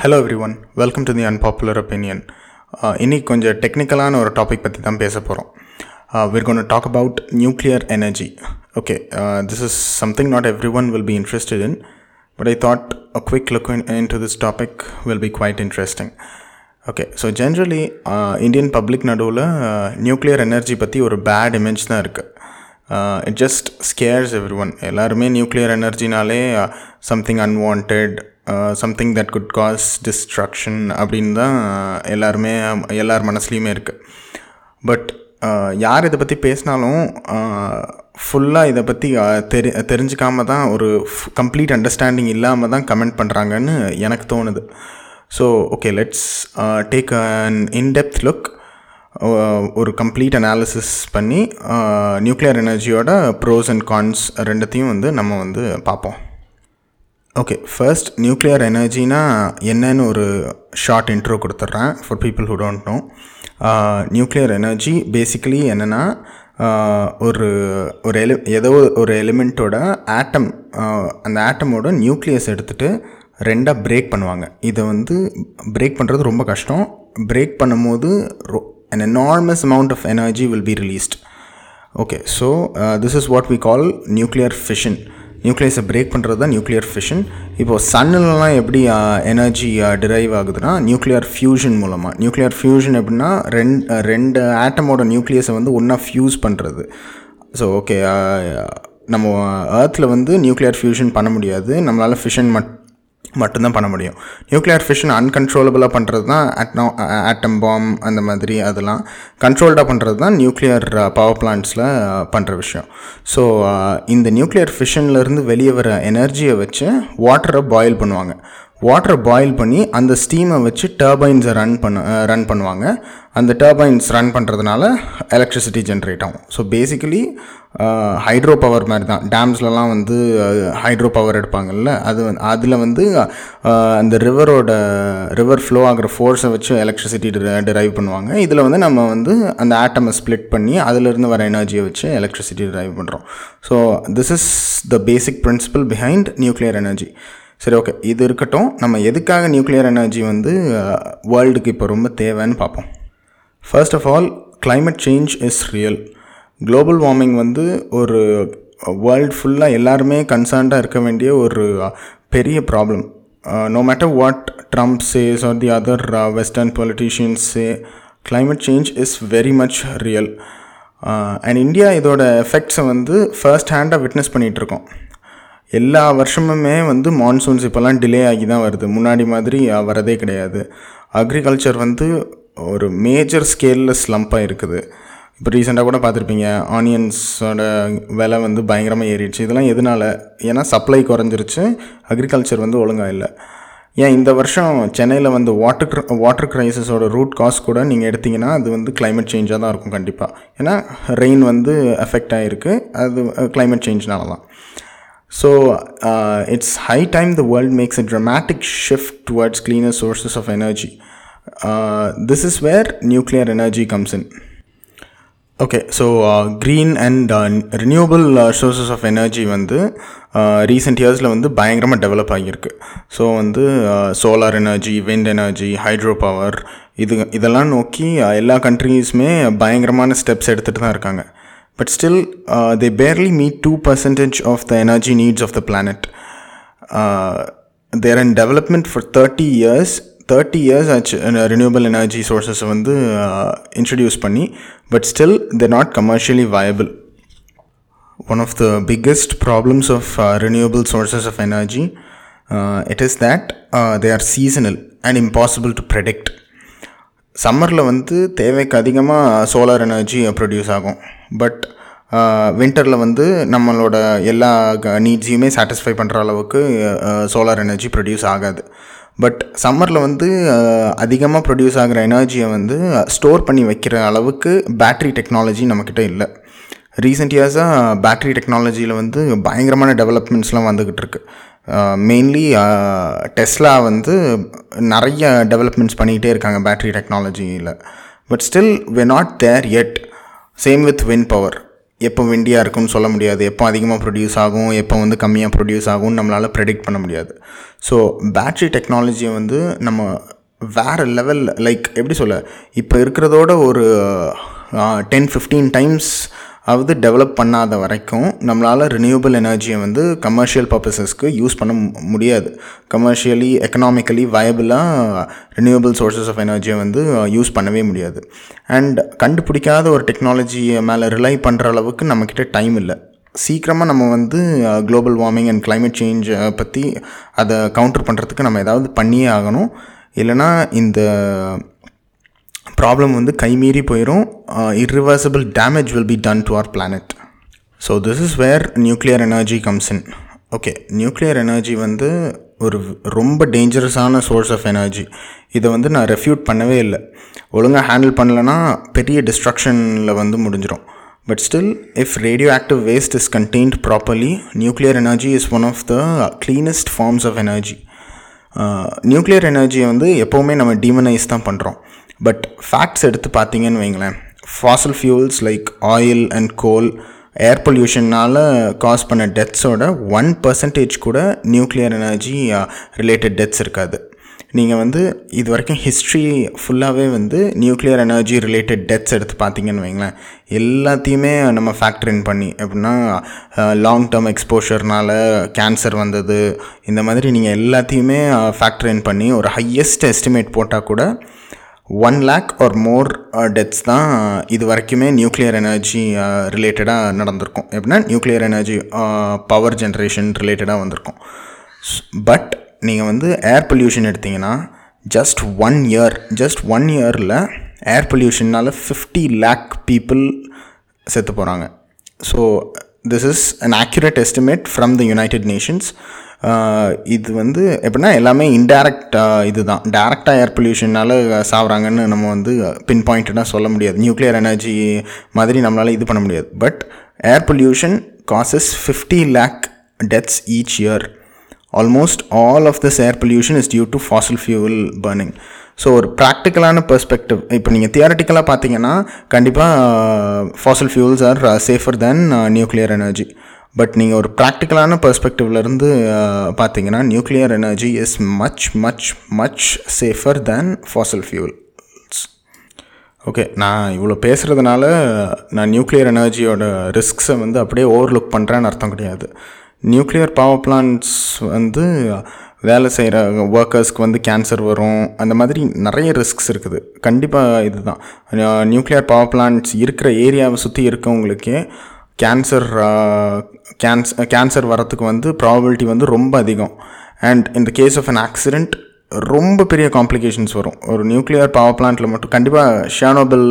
Hello everyone welcome to the unpopular opinion இன்னைக்கு கொஞ்சம் டெக்னிக்கலான ஒரு டாபிக் பற்றி தான் பேச போகிறோம் we're going to talk about nuclear energy. Okay uh, this is something not everyone will be interested in but i thought a quick look in, into this topic will be quite interesting. Okay so generally Indian public நடுவில் nuclear energy பற்றி ஒரு bad image தான் இருக்குது it just scares everyone எல்லாருமே nuclear எனர்ஜினாலே something unwanted something that good cause destruction அப்படின்னு தான் uh, எல்லாருமே எல்லார் மனசுலேயுமே இருக்குது பட் uh, யார் இதை பற்றி பேசினாலும் uh, ஃபுல்லாக இதை பற்றி தெரி தெரிஞ்சுக்காம தான் ஒரு கம்ப்ளீட் அண்டர்ஸ்டாண்டிங் இல்லாமல் தான் கமெண்ட் பண்ணுறாங்கன்னு எனக்கு தோணுது. So okay let's take an in depth look ஒரு கம்ப்ளீட் அனாலிசிஸ் பண்ணி நியூக்ளியர் எனர்ஜியோட ப்ரோஸ் அண்ட் கான்ஸ் ரெண்டுத்தையும் வந்து நம்ம வந்து பார்ப்போம். ஓகே ஃபர்ஸ்ட் நியூக்ளியர் எனர்ஜினா என்னன்னு ஒரு ஷார்ட் இன்ட்ரோ கொடுத்துட்றேன் for people who don't know nuclear energy basically என்னென்னா ஒரு ஒரு எலி ஏதோ ஒரு எலிமெண்ட்டோட ஆட்டம் uh, அந்த ஆட்டமோட நியூக்ளியஸ் எடுத்துகிட்டு ரெண்டாக பிரேக் பண்ணுவாங்க. இதை வந்து பிரேக் பண்ணுறது ரொம்ப கஷ்டம். பிரேக் பண்ணும்போது ரொ an enormous amount of energy will be released. Okay so this is what we call nuclear fission நியூக்ளியஸை பிரேக் பண்ணுறது தான் நியூக்ளியர் ஃபிஷன் இப்போது சன்னிலலாம் எப்படி எனர்ஜி டிரைவ் ஆகுதுன்னா நியூக்ளியர் ஃபியூஷன் மூலமாக நியூக்ளியர் ஃபியூஷன் எப்படின்னா ரெண்டு ரெண்டு ஆட்டமோட நியூக்ளியஸை வந்து ஒன்றா ஃபியூஸ் பண்ணுறது ஸோ ஓகே நம்ம ஏர்த்தில் வந்து நியூக்ளியர் ஃபியூஷன் பண்ண முடியாது. நம்மளால் ஃபிஷன் மட் மட்டும்தான் பண்ண முடியும். நியூக்ளியர் ஃபிஷன் அன்கன்ட்ரோலபிளாக பண்ணுறது தான் அட்னோ ஆட்டம் பாம் அந்த மாதிரி அதெல்லாம் கண்ட்ரோல்டாக பண்ணுறது தான் நியூக்ளியர் பவர் பிளான்ட்ஸில் பண்ணுற விஷயம். ஸோ uh, இந்த நியூக்ளியர் ஃபிஷன்லேருந்து வெளியே வர எனர்ஜியை வச்சு வாட்டரை பாயில் பண்ணுவாங்க. வாட்டரை பாயில் பண்ணி அந்த ஸ்டீமை வச்சு டர்பைன்ஸை ரன் பண்ண ரன் பண்ணுவாங்க. அந்த டர்பைன்ஸ் ரன் பண்ணுறதுனால எலக்ட்ரிசிட்டி ஜென்ரேட் ஆகும். ஸோ பேசிக்கலி ஹைட்ரோ பவர் மாதிரி தான் டேம்ஸ்லலாம் வந்து ஹைட்ரோ பவர் எடுப்பாங்கல்ல அது வந்து அதில் வந்து அந்த ரிவரோட ரிவர் ஃப்ளோ ஆகிற ஃபோர்ஸை வச்சு எலக்ட்ரிசிட்டி டிரைவ் பண்ணுவாங்க. இதில் வந்து நம்ம வந்து அந்த ஆட்டமை ஸ்ப்ளிட் பண்ணி அதிலிருந்து வர எனர்ஜியை வச்சு எலக்ட்ரிசிட்டி டிரைவ் பண்ணுறோம் so this is the basic principle behind nuclear energy சரி ஓகே இது இருக்கட்டும். நம்ம எதுக்காக நியூக்ளியர் எனர்ஜி வந்து வேர்ல்டுக்கு இப்போ ரொம்ப தேவைன்னு பார்ப்போம். First of all climate change is real global warming வந்து ஒரு uh, வேர்ல்டு ஃபுல்லாக எல்லாருமே கன்சர்ன்டாக இருக்க வேண்டிய ஒரு uh, பெரிய problem no matter what Trump says or the other western politicians say climate change is very much real and India இதோட எஃபெக்ட்ஸை வந்து ஃபர்ஸ்ட் ஹேண்டாக விட்னஸ் பண்ணிகிட்ருக்கோம் எல்லா வருஷமுமே வந்து மான்சூன்ஸ் இப்போல்லாம் டிலே ஆகி தான் வருது. முன்னாடி மாதிரி uh, வரதே கிடையாது. அக்ரிகல்ச்சர் வந்து ஒரு மேஜர் ஸ்கேலில் ஸ்லம்பாக இருக்குது. இப்போ ரீசெண்டாக கூட பார்த்துருப்பீங்க ஆனியன்ஸோட விலை வந்து பயங்கரமாக ஏறிடுச்சு. இதெல்லாம் எதனால்? ஏன்னா சப்ளை குறைஞ்சிருச்சு அக்ரிகல்ச்சர் வந்து ஒழுங்காக இல்லை. ஏன் இந்த வருஷம் சென்னையில் வந்து வாட்டர் வாட்டர் க்ரைசஸோட ரூட் காஸ் கூட நீங்கள் எடுத்திங்கன்னா அது வந்து கிளைமேட் சேஞ்சாக தான் இருக்கும் கண்டிப்பாக ஏன்னா ரெயின் வந்து எஃபெக்ட் ஆகிருக்கு அது கிளைமேட் சேஞ்ச்னால தான். So it's high time the world makes a dramatic shift towards cleaner sources of energy this is where nuclear energy comes in. Okay so green and renewable sources of energy வந்து recent இயர்ஸில் வந்து பயங்கரமாக develop ஆகியிருக்கு. So வந்து solar energy wind energy hydro power இது இதெல்லாம் நோக்கி எல்லா கண்ட்ரீஸுமே பயங்கரமான ஸ்டெப்ஸ் எடுத்துகிட்டு தான் இருக்காங்க. But still they barely meet two percentage of the energy needs of the planet there and development for thirty years thirty years ஆச்சு ரினியூவபிள் எனர்ஜி சோர்ஸஸை வந்து இன்ட்ரடியூஸ் பண்ணி but still they not commercially viable one of the biggest problems of renewable sources of energy it is that they are seasonal and impossible to predict சம்மரில் வந்து தேவைக்கு அதிகமாக solar energy produce ஆகும். But வின்டரில் வந்து நம்மளோட எல்லா நீட்ஸையுமே சாட்டிஸ்ஃபை பண்ணுற அளவுக்கு சோலார் எனர்ஜி ப்ரொடியூஸ் ஆகாது. பட் சம்மரில் வந்து அதிகமாக ப்ரொடியூஸ் ஆகிற எனர்ஜியை வந்து ஸ்டோர் பண்ணி வைக்கிற அளவுக்கு பேட்ரி டெக்னாலஜி நம்மக்கிட்ட இல்லை. ரீசெண்ட் இயர்ஸாக பேட்ரி டெக்னாலஜியில் வந்து பயங்கரமான டெவலப்மெண்ட்ஸ்லாம் வந்துக்கிட்டு இருக்கு. மெயின்லி டெஸ்லா வந்து நிறைய டெவலப்மெண்ட்ஸ் பண்ணிக்கிட்டே இருக்காங்க பேட்ரி டெக்னாலஜியில் but still we not there yet same with win power எப்போ விண்டியாக இருக்கும்னு சொல்ல முடியாது. எப்போ அதிகமாக ப்ரொடியூஸ் ஆகும் எப்போ வந்து கம்மியாக ப்ரொடியூஸ் ஆகும்னு நம்மளால் ப்ரெடிக்ட் பண்ண முடியாது. ஸோ பேட்ரி டெக்னாலஜியை வந்து நம்ம வேறு லெவல் லைக் எப்படி சொல்ல? இப்போ இருக்கிறதோட ஒரு டென் ஃபிஃப்டீன் டைம்ஸ் அது டெவலப் பண்ணாத வரைக்கும் நம்மளால் ரினியூவபிள் எனர்ஜியை வந்து கமர்ஷியல் பர்பஸஸ்க்கு யூஸ் பண்ண முடியாது. கமர்ஷியலி எக்கனாமிக்கலி வயபிளாக ரினியூவபிள் சோர்சஸ் ஆஃப் எனர்ஜியை வந்து யூஸ் பண்ணவே முடியாது. அண்ட் கண்டுபிடிக்காத ஒரு டெக்னாலஜியை மேலே ரிலை பண்ணுற அளவுக்கு நம்மக்கிட்ட டைம் இல்லை. சீக்கிரமாக நம்ம வந்து குளோபல் வார்மிங் அண்ட் கிளைமேட் சேஞ்சை பற்றி அதை கவுண்டர் பண்ணுறதுக்கு நம்ம ஏதாவது பண்ணியே ஆகணும். இல்லைனா இந்த ப்ராப்ளம் வந்து கைமீறி போயிடும் irreversible damage will be done to our planet so this is where nuclear energy comes in okay nuclear energy வந்து ஒரு ரொம்ப டேஞ்சரஸான சோர்ஸ் ஆஃப் எனர்ஜி இதை வந்து நான் ரெஃப்யூட் பண்ணவே இல்லை. ஒழுங்காக ஹேண்டில் பண்ணலன்னா பெரிய டிஸ்ட்ரக்ஷனில் வந்து முடிஞ்சிடும் but still if radioactive waste is contained properly nuclear energy is one of the cleanest forms of energy nuclear எனர்ஜியை வந்து எப்போவுமே நம்ம டீமனைஸ் தான் பண்ணுறோம் பட் ஃபேக்ட்ஸ் எடுத்து பார்த்தீங்கன்னு வைங்களேன். Fossil fuels like oil and coal air பொல்யூஷனால் cause பண்ண டெத்ஸோட ஒன் பர்சன்டேஜ் கூட நியூக்ளியர் எனர்ஜி ரிலேட்டட் டெத்ஸ் இருக்காது. நீங்கள் வந்து இது வரைக்கும் ஹிஸ்ட்ரி ஃபுல்லாகவே வந்து நியூக்ளியர் எனர்ஜி ரிலேட்டட் டெத்ஸ் எடுத்து பார்த்தீங்கன்னு வைங்களேன். எல்லாத்தையுமே நம்ம ஃபேக்டர் இன் பண்ணி எப்படின்னா லாங் டேர்ம் எக்ஸ்போஷர்னால் கேன்சர் வந்தது இந்த மாதிரி நீங்கள் எல்லாத்தையுமே uh, ஃபேக்டர் இன் பண்ணி ஒரு ஹையஸ்ட் எஸ்டிமேட் போட்டால் கூட one lakh or more deaths தான் இது வரைக்குமே நியூக்ளியர் எனர்ஜி ரிலேட்டடாக நடந்திருக்கும். எப்படின்னா நியூக்ளியர் எனர்ஜி பவர் ஜென்ரேஷன் ரிலேட்டடாக வந்திருக்கும். பட் நீங்கள் வந்து ஏர் பொல்யூஷன் எடுத்தீங்கன்னா just one year just one இயரில் ஏர் பொல்யூஷன்னால் ஃபிஃப்டி லேக் பீப்புள் செத்து போகிறாங்க so this is an accurate estimate from the United Nations இது வந்து எப்படின்னா எல்லாமே இன்டைரக்ட் இது தான் டேரெக்டாக ஏர் பொல்யூஷனால் சாவறாங்கன்னு நம்ம வந்து பின் பாயிண்ட்டாக சொல்ல முடியாது. நியூக்ளியர் எனர்ஜி மாதிரி நம்மளால் இது பண்ண முடியாது. But air pollution causes fifty lakh deaths each year almost all of this air pollution is due to fossil fuel burning so ஒரு ப்ராக்டிக்கலான பெர்ஸ்பெக்டிவ் இப்போ நீங்கள் தியரட்டிக்கலாக பார்த்தீங்கன்னா கண்டிப்பாக fossil fuels are safer than nuclear energy but நீங்கள் ஒரு ப்ராக்டிக்கலான பர்ஸ்பெக்டிவ்லேருந்து பார்த்தீங்கன்னா nuclear energy is much much much safer than fossil fuels okay நான் இவ்வளோ பேசுகிறதுனால நான் நியூக்ளியர் எனர்ஜியோட ரிஸ்க்ஸை வந்து அப்படியே ஓவர்லுக் பண்ணுறேன்னு அர்த்தம் கிடையாது. நியூக்ளியர் பவர் பிளான்ட்ஸ் வந்து வேலை செய்கிற ஒர்க்கர்ஸ்க்கு வந்து கேன்சர் வரும். அந்த மாதிரி நிறைய ரிஸ்க்ஸ் இருக்குது. கண்டிப்பாக இதுதான். நியூக்ளியர் பவர் பிளான்ட்ஸ் இருக்கிற ஏரியாவை சுற்றி இருக்கவங்களுக்கே கேன்சர் கேன்ஸ் கேன்சர் வரத்துக்கு வந்து ப்ராபபிலிட்டி வந்து ரொம்ப அதிகம். அண்ட் இந்த கேஸ் ஆஃப் அன் ஆக்சிடெண்ட் ரொம்ப பெரிய காம்ப்ளிகேஷன்ஸ் வரும். ஒரு நியூக்ளியர் பவர் பிளான்ட்டில் மட்டும் கண்டிப்பாக ஷியானோபிள்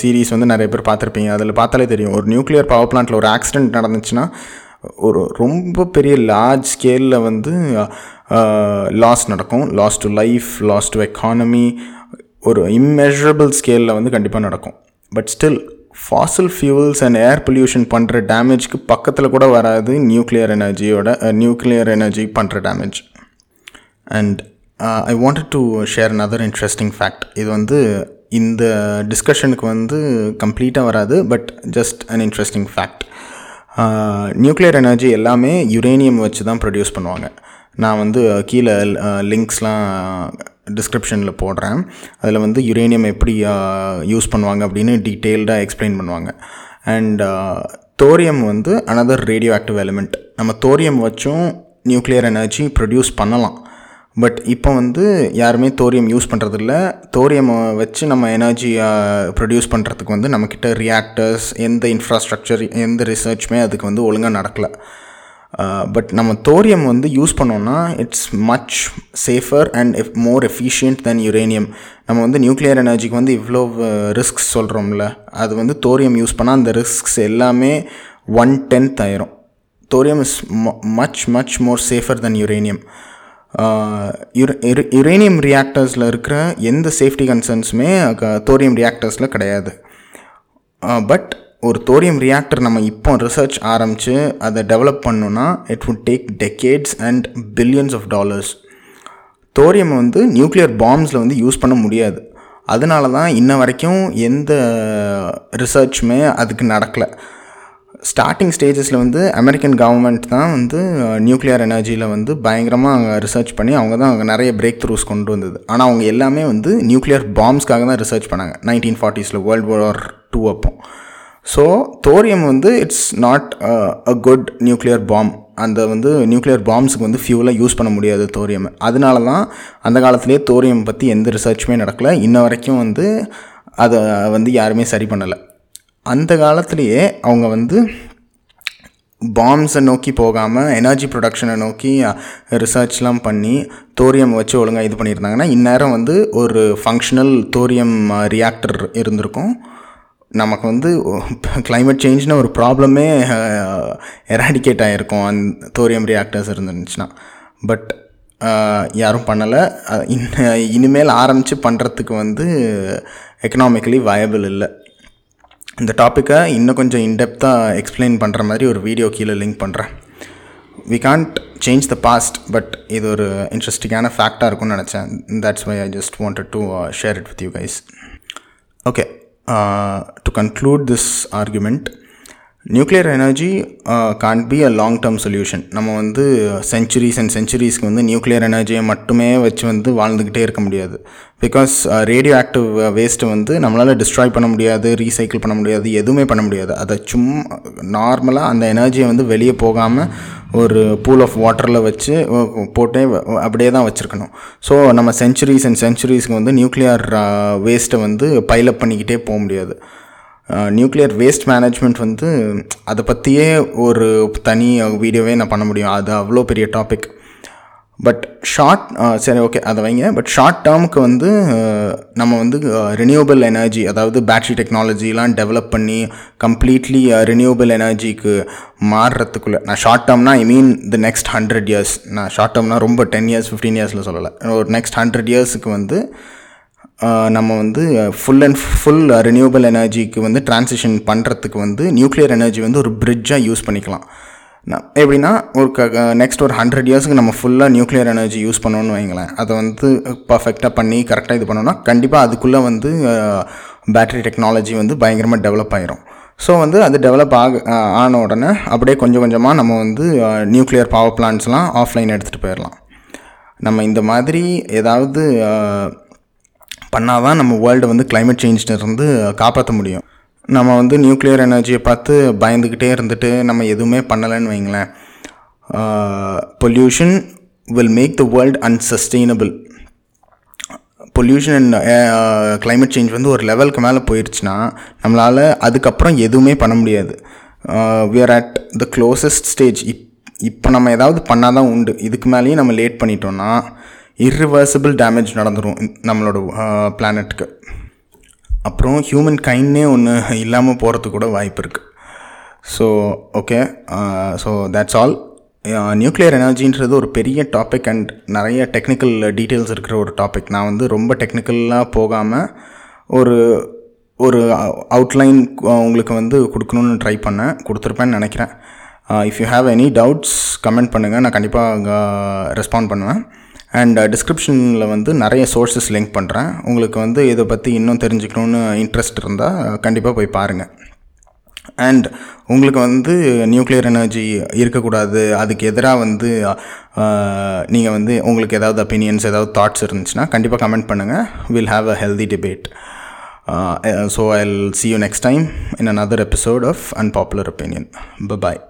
சீரீஸ் வந்து நிறைய பேர் பார்த்துருப்பீங்க. அதில் பார்த்தாலே தெரியும். ஒரு நியூக்ளியர் பவர் பிளான்ட்டில் ஒரு ஆக்சிடென்ட் நடந்துச்சுன்னா ஒரு ரொம்ப பெரிய லார்ஜ் ஸ்கேலில் வந்து லாஸ் நடக்கும். Loss to life loss to economy ஒரு இம்மெஷரபிள் ஸ்கேலில் வந்து கண்டிப்பாக நடக்கும். But still fossil fuels and air pollution பண்ணுற டேமேஜ்க்கு பக்கத்தில் கூட வராது நியூக்ளியர் எனர்ஜியோட நியூக்ளியர் எனர்ஜி பண்ணுற damage and I wanted to share another interesting fact இது வந்து இந்த டிஸ்கஷனுக்கு வந்து கம்ப்ளீட்டாக வராது but just an interesting fact nuclear energy எல்லாமே யுரேனியம் வச்சு தான் ப்ரொடியூஸ் பண்ணுவாங்க. நான் வந்து கீழே லிங்க்ஸ்லாம் டிஸ்கிரிப்ஷனில் போடுறேன். அதில் வந்து யுரேனியம் எப்படி யூஸ் பண்ணுவாங்க அப்படின்னு டீட்டெயில்டாக எக்ஸ்பிளைன் பண்ணுவாங்க. அண்ட் தோரியம் வந்து அனதர் ரேடியோ ஆக்டிவ் எலிமெண்ட் நம்ம தோரியம் வச்சும் நியூக்ளியர் எனர்ஜி ப்ரொடியூஸ் பண்ணலாம். பட் இப்போ வந்து யாருமே தோரியம் யூஸ் பண்ணுறதில்ல தோரியம் வச்சு நம்ம எனர்ஜியை ப்ரொடியூஸ் பண்ணுறதுக்கு வந்து நம்மக்கிட்ட ரியாக்டர்ஸ் எந்த இன்ஃப்ராஸ்ட்ரக்சர் எந்த ரிசர்ச்சுமே அதுக்கு வந்து ஒழுங்காக நடக்கலை. பட் நம்ம தோரியம் வந்து யூஸ் பண்ணோன்னா it's much safer and f more efficient than uranium நம்ம வந்து நியூக்ளியர் எனர்ஜிக்கு வந்து இவ்வளோ ரிஸ்க்ஸ் சொல்கிறோம்ல அது வந்து தோரியம் யூஸ் பண்ணால் அந்த ரிஸ்க்ஸ் எல்லாமே ஒன் டென்த் ஆயிரும் thorium is much much more safer than uranium uranium ரியாக்டர்ஸில் இருக்கிற எந்த சேஃப்டி கன்சர்ன்ஸுமே தோரியம் ரியாக்டர்ஸில் கிடையாது. பட் ஒரு தோரியம் ரியாக்டர் நம்ம இப்போ ரிசர்ச் ஆரம்பித்து அதை டெவலப் பண்ணோன்னா it would take decades and billions of dollars thorium வந்து நியூக்ளியர் பாம்ஸில் வந்து யூஸ் பண்ண முடியாது. அதனால தான் இன்ன வரைக்கும் எந்த ரிசர்ச்சுமே அதுக்கு நடக்கலை. ஸ்டார்டிங் ஸ்டேஜஸில் வந்து அமெரிக்கன் கவர்மெண்ட் தான் வந்து நியூக்ளியர் எனர்ஜியில் வந்து பயங்கரமாக அங்கே ரிசர்ச் பண்ணி அவங்க தான் அங்கே நிறைய பிரேக் த்ரூஸ் கொண்டு வந்தது. ஆனால் அவங்க எல்லாமே வந்து நியூக்ளியர் பாம்ஸ்க்காக தான் ரிசர்ச் பண்ணாங்க. நைன்டீன் ஃபார்ட்டிஸில் வேர்ல்டு வார் டூ அப்போ. ஸோ தோரியம் வந்து it's not a good nuclear bomb அந்த வந்து நியூக்ளியர் பாம்ஸுக்கு வந்து ஃபியூலாக யூஸ் பண்ண முடியாது தோரியம் அதனால தான் அந்த காலத்துலேயே தோரியம் பற்றி எந்த ரிசர்ச்சுமே நடக்கலை. இன்ன வரைக்கும் வந்து அதை வந்து யாருமே சரி பண்ணலை. அந்த காலத்துலேயே அவங்க வந்து பாம்ஸை நோக்கி போகாமல் எனர்ஜி ப்ரொடக்ஷனை நோக்கி ரிசர்ச்லாம் பண்ணி தோரியம் வச்சு ஒழுங்காக இது பண்ணியிருந்தாங்கன்னா இந்நேரம் வந்து ஒரு ஃபங்க்ஷனல் தோரியம் ரியாக்டர் இருந்திருக்கும். நமக்கு வந்து கிளைமேட் சேஞ்ச்னு ஒரு ப்ராப்ளமே எராடிகேட் ஆகிருக்கும் அந் தோரியம் ரியாக்டர்ஸ் இருந்துச்சுன்னா. பட் யாரும் பண்ணலை. இன் இனிமேல் ஆரம்பித்து பண்ணுறதுக்கு வந்து எக்கனாமிக்கலி வயபிள் இல்லை. இந்த டாப்பிக்கை இன்னும் கொஞ்சம் இன்டெப்த்தாக எக்ஸ்பிளைன் பண்ணுற மாதிரி ஒரு வீடியோ கீழே லிங்க் பண்ணுறேன் we can't change the past but இது ஒரு இன்ட்ரெஸ்டிங்கான ஃபேக்டாக இருக்கும்னு நினச்சேன். That's why I just wanted to share it with you guys okay to conclude this argument nuclear energy can't be a long term solution நம்ம வந்து centuries and சென்ச்சுரிஸ்க்கு வந்து நியூக்ளியர் எனர்ஜியை மட்டுமே வச்சு வந்து வாழ்ந்துக்கிட்டே இருக்க முடியாது. பிகாஸ் ரேடியோ ஆக்டிவ் வேஸ்ட்டை வந்து நம்மளால் டிஸ்ட்ராய் பண்ண முடியாது ரீசைக்கிள் பண்ண முடியாது எதுவுமே பண்ண முடியாது. அதை சும்மா நார்மலாக அந்த எனர்ஜியை வந்து வெளியே போகாமல் ஒரு பூல் ஆஃப் வாட்டரில் வச்சு போட்டே அப்படியே தான் வச்சுருக்கணும். ஸோ நம்ம சென்ச்சுரிஸ் அண்ட் சென்ச்சுரிஸ்க்கு வந்து நியூக்ளியர் வேஸ்ட்டை uh, வந்து பைலப் பண்ணிக்கிட்டே போக முடியாது. நியூக்ளியர் வேஸ்ட் மேனேஜ்மெண்ட் வந்து அதை பற்றியே ஒரு தனி வீடியோவே நான் பண்ண முடியும். அது அவ்வளோ பெரிய டாபிக் பட் ஷார்ட் சரி ஓகே அதை வைங்க. பட் ஷார்ட் டேர்முக்கு வந்து நம்ம வந்து ரினியூவபிள் எனர்ஜி அதாவது பேட்ரி டெக்னாலஜிலாம் டெவலப் பண்ணி கம்ப்ளீட்லி ரினியூவபிள் எனர்ஜிக்கு மாறுறதுக்குள்ளே நான் short டேர்ம்னா I mean the next hundred years நான் ஷார்ட் டேர்ம்னா ரொம்ப டென் இயர்ஸ் ஃபிஃப்டீன் இயர்ஸில் சொல்லலை. ஒரு நெக்ஸ்ட் ஹண்ட்ரட் இயர்ஸுக்கு வந்து நம்ம வந்து ஃபுல் அண்ட் ஃபுல் ரினியூவபிள் எனர்ஜிக்கு வந்து ட்ரான்சிஷன் பண்ணுறதுக்கு வந்து நியூக்ளியர் எனர்ஜி வந்து ஒரு பிரிட்ஜாக யூஸ் பண்ணிக்கலாம். நான் எப்படின்னா ஒரு க நெக்ஸ்ட் ஒரு ஹண்ட்ரட் இயர்ஸுக்கு நம்ம ஃபுல்லாக நியூக்ளியர் எனர்ஜி யூஸ் பண்ணோன்னு வைங்களேன். அதை வந்து பர்ஃபெக்டாக பண்ணி கரெக்டாக இது பண்ணோன்னா கண்டிப்பாக அதுக்குள்ளே வந்து பேட்டரி டெக்னாலஜி வந்து பயங்கரமாக டெவலப் ஆகிரும் ஸோ வந்து அது டெவலப் ஆக ஆன உடனே அப்படியே கொஞ்சம் கொஞ்சமாக நம்ம வந்து நியூக்ளியர் பவர் பிளான்ட்ஸ்லாம் ஆஃப்லைன் எடுத்துகிட்டு போயிடலாம் நம்ம இந்த மாதிரி ஏதாவது பண்ணால் தான் நம்ம வேர்ல்டை வந்து கிளைமேட் சேஞ்சிலிருந்து காப்பாற்ற முடியும். நம்ம வந்து நியூக்ளியர் எனர்ஜியை பார்த்து பயந்துக்கிட்டே இருந்துட்டு நம்ம எதுவுமே பண்ணலைன்னு வைங்களேன். Pollution will make the world unsustainable pollution and climate change வந்து ஒரு லெவலுக்கு மேலே போயிடுச்சுன்னா நம்மளால் அதுக்கப்புறம் எதுவுமே பண்ண முடியாது. We are at the closest stage if இப்போ நம்ம ஏதாவது பண்ணால் தான் உண்டு. இதுக்கு மேலேயும் நம்ம லேட் பண்ணிட்டோன்னா இர்ரிவர்சிபிள் டேமேஜ் நடந்துடும் நம்மளோட பிளானட்டுக்கு அப்புறம் ஹியூமன் கைண்ட்னே ஒன்று இல்லாமல் போகிறதுக்கு கூட வாய்ப்பு இருக்குது so okay so that's all nuclear எனர்ஜின்றது ஒரு பெரிய டாபிக் அண்ட் நிறைய டெக்னிக்கல் டீட்டெயில்ஸ் இருக்கிற ஒரு டாபிக் நான் வந்து ரொம்ப டெக்னிக்கலாக போகாமல் ஒரு ஒரு அவுட்லைன் உங்களுக்கு வந்து கொடுக்கணுன்னு ட்ரை பண்ணேன் கொடுத்துருப்பேன்னு நினைக்கிறேன். If you have any doubts comment பண்ணுங்கள் நான் கண்டிப்பாக ரெஸ்பாண்ட் பண்ணுவேன். அண்ட் டிஸ்கிரிப்ஷனில் uh, வந்து நிறைய சோர்ஸஸ் லிங்க் பண்ணுறேன் உங்களுக்கு வந்து இதை பற்றி இன்னும் தெரிஞ்சுக்கணுன்னு இன்ட்ரெஸ்ட் இருந்தால் கண்டிப்பாக போய் பாருங்கள் அண்ட் உங்களுக்கு வந்து நியூக்ளியர் எனர்ஜி இருக்கக்கூடாது. அதுக்கு எதிராக வந்து நீங்கள் வந்து உங்களுக்கு ஏதாவது ஒப்பீனியன்ஸ் ஏதாவது தாட்ஸ் இருந்துச்சுன்னா கண்டிப்பாக கமெண்ட் பண்ணுங்கள் will have a healthy debate so I see you next time in another episode of unpopular opinion bye